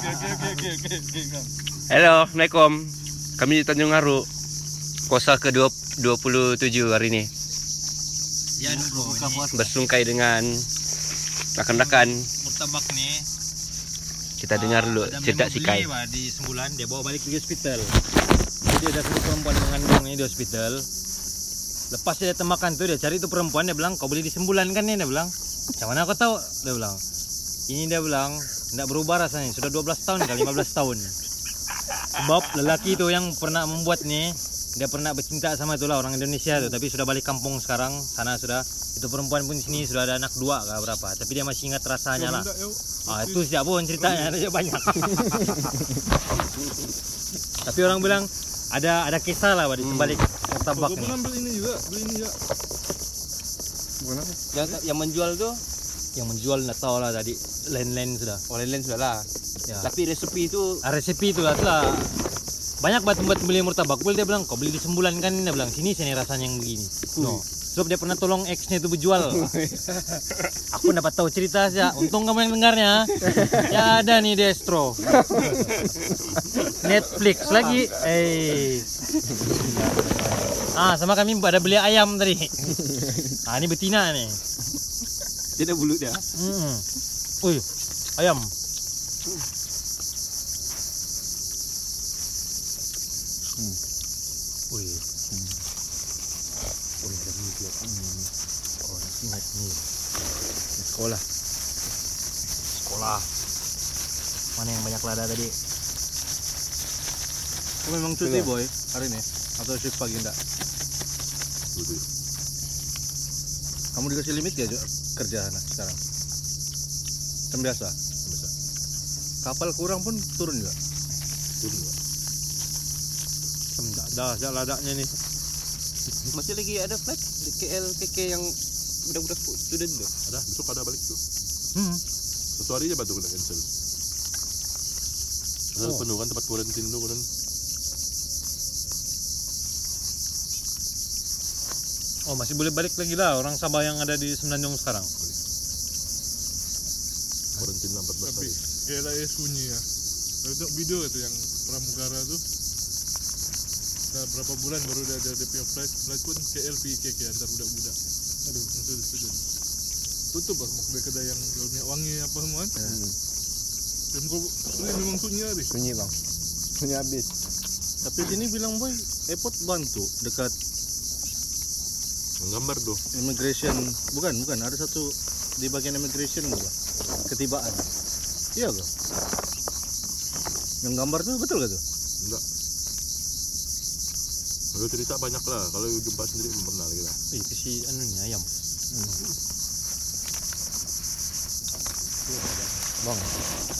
Halo, Assalamualaikum. Kami di Tanjung Aru. Puasa ke 27 hari ini. Ya, bro. Buka puasa. Bersungkai dengan rakan-rakan. Nih. Kita dengar dulu Ada cerita si Kai. di sembulan dia bawa balik ke hospital. Jadi ada satu perempuan mengandung ini di hospital. Lepas dia datang makan tuh dia cari tuh perempuan dia bilang kau beli di sembulan kan nih dia bilang. Macam mana kau tahu? Dia bilang. Ini dia bilang tidak berubah rasanya. Sudah 12 tahun kali 15 tahun. Sebab lelaki itu yang pernah membuat nih dia pernah bercinta sama itulah orang Indonesia tuh tapi sudah balik kampung sekarang sana sudah. Itu perempuan pun di sini sudah ada anak dua kah berapa. Tapi dia masih ingat rasanya lah. Ah itu siapa pun ceritanya. Ada banyak. Tapi orang bilang ada ada kisah lah di sebalik tabak nih beli ini juga, beli ini juga. Yang, yang menjual tuh yang menjual nggak tahu lah tadi. Lain-lain sudah. Online sudah lah. ya. Tapi resepi itu Ah, resepi itu lah lah. Banyak buat buat beli murtabak. Bul dia bilang kau beli di sembulan kan? Dia bilang sini sini rasanya yang begini. No. Sebab dia pernah tolong ex-nya itu berjual. Aku dapat tahu cerita saja untung kamu yang dengarnya ya ada nih Destro Netflix lagi. Eh. Ah sama kami ada beli ayam tadi. Ah ini betina nih tidak bulu dia. Hmm. Wih, ayam. Hmm. Wih, dari dia. Hmm. Oh, ingat nih. Sekolah. Sekolah. Mana yang banyak lada tadi? Kau memang cuti boy hari ini atau shift pagi enggak? Kamu dikasih limit ya kerja anak sekarang? Kan biasa. Kapal kurang pun turun juga. Enggak dah, dah ladaknya nih. Masih lagi ada flight di KL KK yang budak-budak student tuh. Ada, besok ada balik tuh. Hmm. Satu hari aja baru kena cancel. Oh. penuh kan tempat quarantine tuh kan. Oh, masih boleh balik lagi lah orang Sabah yang ada di Semenanjung sekarang. Lah 14 Tapi hari. kayak lah sunyi ya. Tengok video itu yang pramugara tuh. Dah berapa bulan baru dia ada dia flight, flight pun KL pergi KK antar budak-budak. Aduh, student student. Tutup lah semua kedai-kedai yang jual minyak wangi apa semua kan. Dan kau sunyi memang sunyi hari. Sunyi bang. Sunyi habis. Tapi sini bilang boy, airport bantu dekat Menggambar tuh. immigration bukan bukan ada satu di bagian immigration juga ketibaan iya kok yang gambar tuh betul gak tuh Enggak. Kalau cerita banyak lah. Kalau jumpa sendiri belum pernah lagi lah. Eh, itu si anu nih ayam. Bang,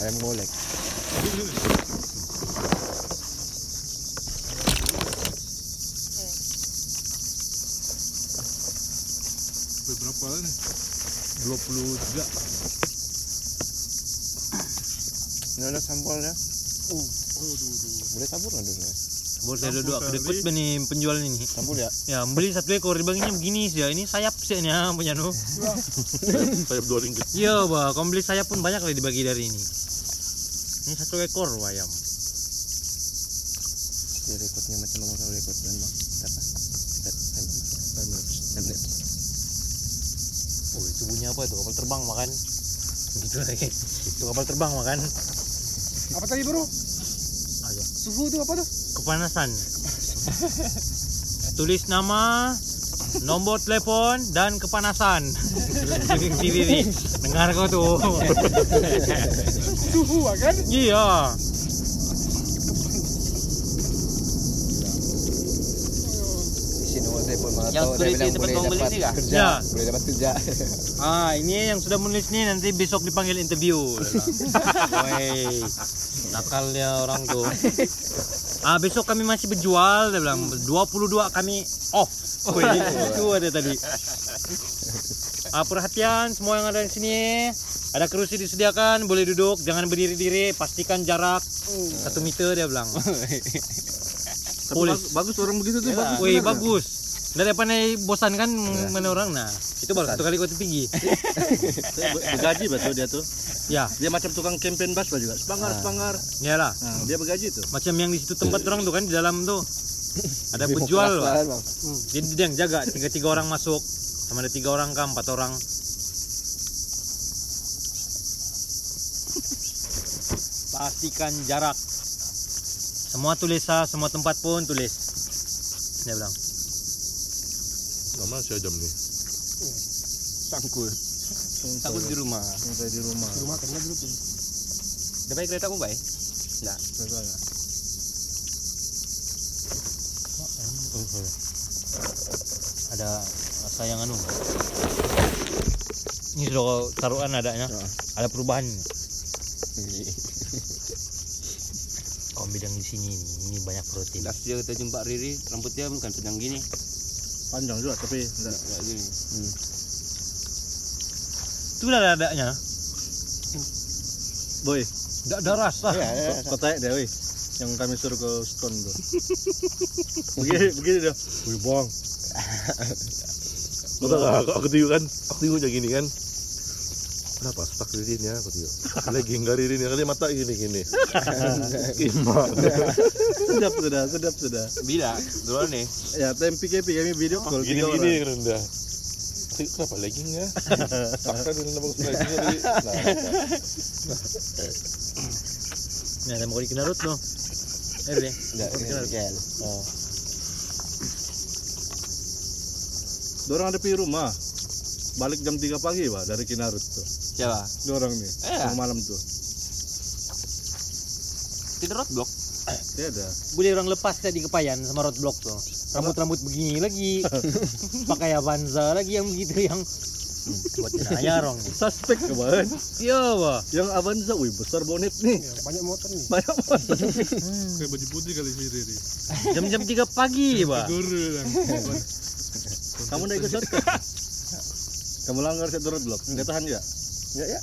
ayam golek. berapa lah nih 23. Ini ada sambalnya. oh aduh aduh Boleh tabur nggak dulu? Boleh saya kali. kedekut nih penjual ini. Tabur ya. Ya, beli satu ekor dibaginya begini sih ya. Ini sayap sih ah, punya nu. Sayap dua ringgit. Iya, bah, kalau beli sayap pun banyak lah dibagi dari ini. Ini satu ekor ayam. Dia rekodnya macam kalau rekod kan bang. Itu bunyi apa itu? Kapal terbang makan. Begitu lagi. Itu kapal terbang makan. apa tadi bro Ayo. suhu tuh apa tuh Kepanasan. Tulis nama, nomor telepon dan kepanasan. Ujung TV ni. Dengar kau tu. suhu kan Iya. Di Yang security bilang tempat ni kah? kerja. Ya. Boleh dapat kerja. Ah, ini yang sudah menulis ni nanti besok dipanggil interview. Woi, nakalnya orang tuh. Ah, besok kami masih berjual, dia bilang 22 kami off. Woi, itu ada tadi. Ah, perhatian semua yang ada di sini. Ada kerusi disediakan, boleh duduk, jangan berdiri-diri, pastikan jarak satu meter dia bilang. bagus, bagus orang begitu tuh bagus Woi, bener. bagus. Daripada bosan kan mana orang nah. Itu baru satu kali kau pergi. Bergaji betul dia tuh. Ya, Dia macam tukang campaign bus juga. Sepangar, sepangar. iyalah. Nah, dia bergaji tuh. Macam yang di situ tempat orang tuh kan di dalam tuh. Ada penjual, Pak. Jadi dia yang jaga tiga tiga orang masuk sama ada tiga orang kah empat orang pastikan jarak semua tulis ah, semua tempat pun tulis dia bilang Lama sih jam nih. Sangkut. Sangkut di rumah. Sampai di rumah. Rumah kan dulu tuh. Udah baik kereta mau baik? Enggak. ada rasa yang anu ini sudah taruhan adanya ada perubahan kaum bidang di sini ini banyak protein Last kita jumpa Riri, rambutnya bukan panjang gini. Panjang juga tapi enggak. Enggak gini. itu udah ada adanya Boy, tidak ada rasa kau tanya deh, woi. Yang kami suruh ke stone tuh. begini, begini dia. Wih, nggak? Aku, aku tengok kan, aku tengok macam gini kan. Kenapa stuck ririn ya? Aku tengok. Lagi ya, kan dia mata gini gini. Imak. sedap sudah, sedap sudah. Bila, dulu nih. Ya, time PKP kami video call Gini gini orang. dah. Tengok kenapa legging ya? Stuck kan dia nak bagus legging tadi. Nah, Ini ada mau di Kenarut no. Eh, deh. Enggak, gel. Oh. Dorang ada di rumah. Balik jam 3 pagi, Pak, dari Kinarut tuh. Siapa? Dorang nih, Eh. yang malam tuh. Tidak roadblock. Tiada. Boleh orang lepas tadi kepayan sama road block tuh. Rambut-rambut begini lagi. Pakai Avanza lagi yang begitu yang Hmm, buat jenayah orang nih. Suspek kemarin. Iya, Wah. Yang Avanza, wih besar bonet nih. Ya, banyak motor nih. Banyak banget. Kayak baju putih kali si Riri. Jam-jam 3 pagi, Pak. Guru kan. Kamu naik ke shortcut. Kamu langgar satu roadblock. Nggak tahan ya? Ya ya.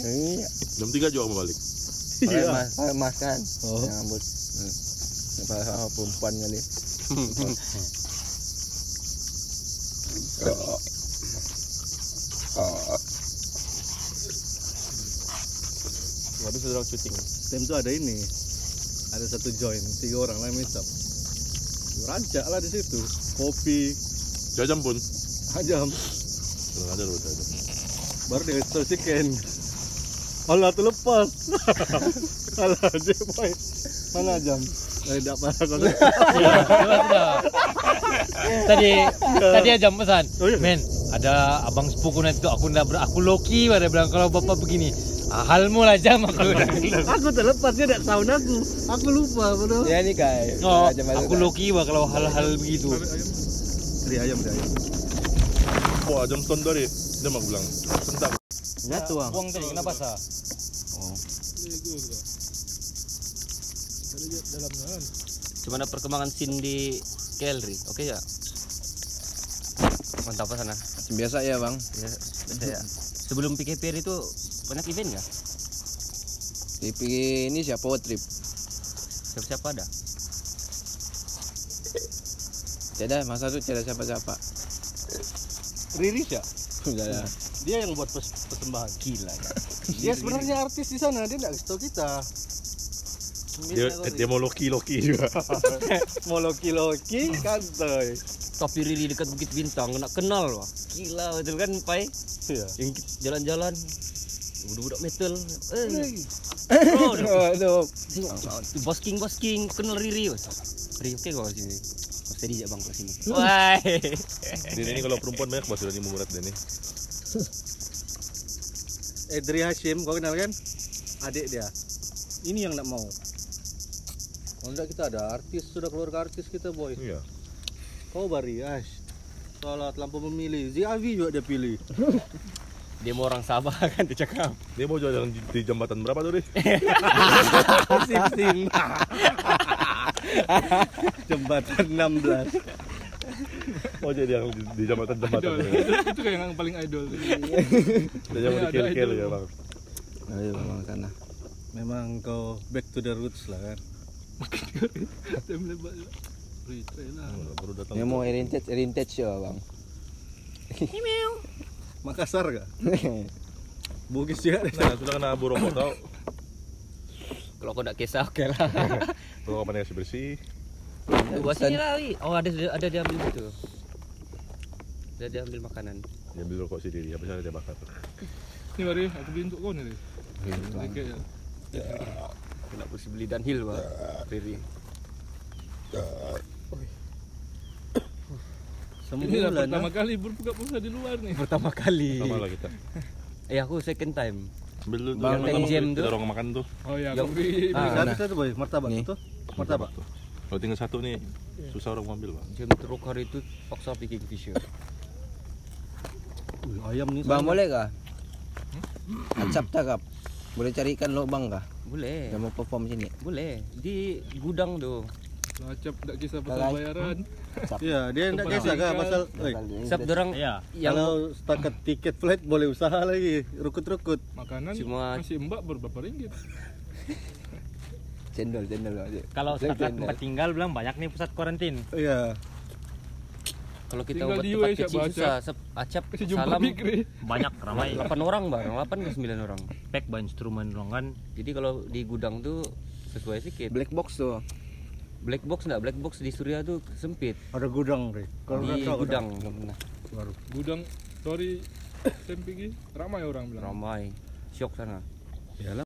Iya. jam tiga juga mau balik. Pakai mas, pakai mas kan. Oh. Yang rambut. Hmm. Pakai sama perempuan kali. Habis sudah syuting. Tim tuh ada ini. Ada satu join, tiga orang lah misap. Rancak lah di situ. Kopi, Jajam pun. ajam. Ada loh jajam. Baru dia chicken. Allah tuh lepas. Alah aja boy. Mana jam? Eh, tidak parah kau. Iya, coba sudah. Tadi tadi jam pesan. Oh, iya? Men, ada abang sepuku nanti tuh aku ndak ber, aku Loki pada bilang kalau bapak begini. Halmu lah jam aku. aku terlepas dia tidak tahun aku. Aku lupa betul. Ya nih kai. Oh, aku? Loki wah kalau hal-hal begitu. Dari ayam ayam. Wah jam stone dari. Dia mau bilang. Tentang. Ya tuang. Buang tadi kenapa sah? Kan. Gimana perkembangan scene di Kelri? Oke ya? Mantap apa sana? Biasa ya bang. Ya, biasa ya. Sebelum PKPR itu banyak event nggak? Di ini siapa trip? Siapa-siapa ada? Tidak masa tuh tidak siapa-siapa. Riris ya? Sudah ya. Dia yang buat pers- persembahan. Gila ya. Dia sebenarnya artis di sana, dia nggak tahu kita. Dia, dia mau loki loki juga. mau loki loki kantoy. Tapi Riri dekat Bukit Bintang kena kenal wah. Gila betul kan Pai? Iya. Yang jalan-jalan budak-budak metal. Eh, Oh, Aduh. bosking bosking kenal Riri. Riri oke kau sini. Steady aja bang ke sini. Wah. Dia ini kalau perempuan banyak dari murad dia nih. Edri Hashim, kau kenal kan? Adik dia. Ini yang nak mau. Kalau enggak kita ada artis, sudah keluarga artis kita boy. Iya. Kau bari, Ash. Salah terlampau memilih. Ziavi juga dia pilih. Dia mau orang Sabah kan dia cakap. Dia mau jalan di, jembatan berapa tuh deh? sim sim. Jembatan 16. Oh jadi yang di, di jembatan jembatan. Idol. ya. itu, itu kayak yang paling idol. Ada kel kel idol. ya bang. Ayo bang sana. Memang kau back to the roots lah kan. Dia mau heritage heritage ya bang. Makassar gak? Bugis juga deh. Nah, sudah kena rokok tau. Kalau kau nak kisah oke lah. Rokok mana bersih bersih. Buat sini lah. Wi. Oh ada ada dia ambil itu. Ada dia ambil makanan. Dia ambil rokok sendiri, habis ada dia bakar. Ni mari aku beli untuk kau ni. Sedikit ya. Nak bersih beli downhill bang. Riri. Ini dah Sembulan pertama kali berbuka puasa di luar ni. Pertama kali. Sama lah kita. Eh aku second time. Ambil dulu tuh. Bang, pertama Jam kita tuh. orang makan tuh. Oh ya, Yang- aku beli. Ah, boy, martabak itu. Martabak. tuh. Kalau tinggal satu nih, susah orang mau ambil bang. Jam teruk hari itu paksa pergi Kingfisher. Wih, ayam nih. Bang boleh kah? Acap cakap. Boleh carikan lubang kah? Boleh. Yang mau perform sini. Boleh. Di gudang tu. Lacap tak kisah pasal bayaran. Iya, dia enggak kisah kah pasal Oi, Setiap orang Iya. yang kalau setakat tiket flight boleh usaha lagi, rukut-rukut. Makanan Cuma- masih mbak berberapa ringgit. Cendol, cendol aja. Kalau Saya setakat cendol. tempat tinggal bilang banyak nih pusat karantin. Iya. kalau kita Tinggal buat di tempat siap kecil susah. Sep, acap jumpa salam. Banyak ramai. 8 orang bang, 8 ke 9 orang. Pack bahan instrumen dong kan. Jadi kalau di gudang tuh sesuai sedikit. Black box tuh. Black box enggak? Black box di Surya tuh sempit. Ada gudang, Ri. Kalau Di nggak tahu, gudang belum pernah. baru. Gudang story SMP ramai orang bilang. Ramai. Syok sana.